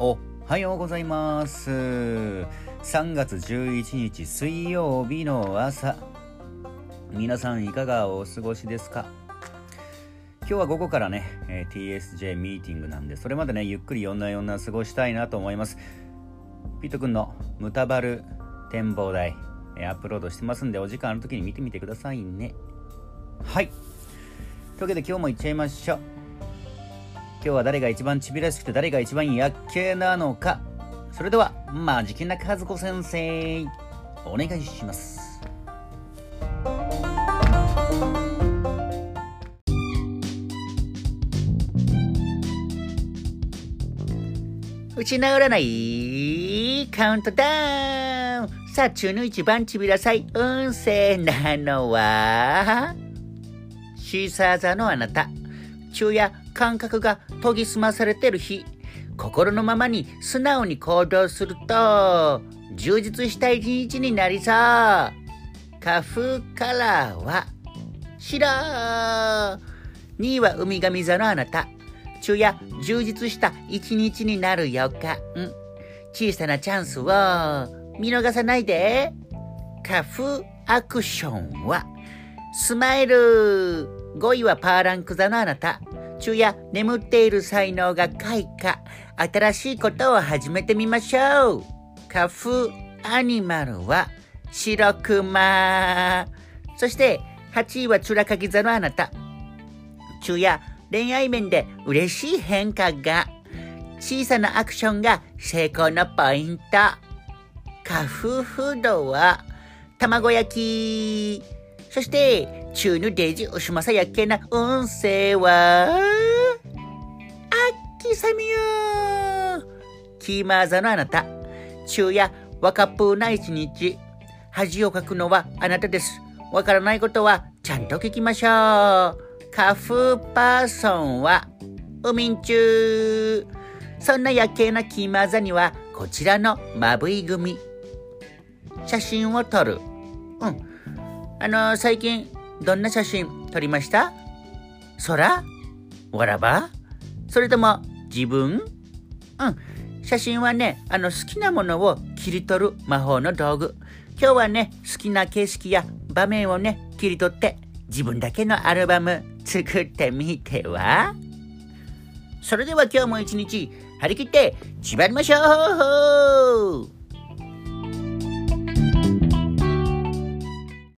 おはようございます。3月11日水曜日の朝。皆さんいかがお過ごしですか？今日は午後からね、え TSJ ミーティングなんでそれまでねゆっくり4な4な過ごしたいなと思います。ピート君のムタバル展望台えアップロードしてますんでお時間ある時に見てみてくださいね。はい。というわけで今日も行っちゃいましょう。今日は誰が一番ちびらしくて誰が一番やっけなのか。それではマジキな和子先生お願いします。うちの占いカウントダウン。さあ中の一番ちびらさい運勢なのは？シーサー座のあなた。昼夜感覚が研ぎ澄まされてる日心のままに素直に行動すると充実した一日になりそう。花風カラーは白。2位は海神座のあなた。昼夜充実した一日になる予感小さなチャンスを見逃さないで。花風アクションは。スマイル。5位はパーランク座のあなた。昼夜眠っている才能が開花。新しいことを始めてみましょう。花風アニマルは白熊。そして8位はチュラカギ座のあなた。昼夜恋愛面で嬉しい変化が。小さなアクションが成功のポイント。花風フードは卵焼き。そして中のデイジおしまさやけな運勢はあっきさみよキーマーザのあなた。昼夜若っぷな一日。恥をかくのはあなたです。わからないことはちゃんと聞きましょう。花風パーソンは海んちゅうそんな夜景なキーマーザにはこちらのまぶい組。写真を撮る。うん。あの最近どんな写真撮りました？空？わらば？それとも自分？うん。写真はねあの好きなものを切り取る魔法の道具。今日はね好きな景色や場面をね切り取って自分だけのアルバム作ってみては？それでは今日も一日張り切って縛りましょう！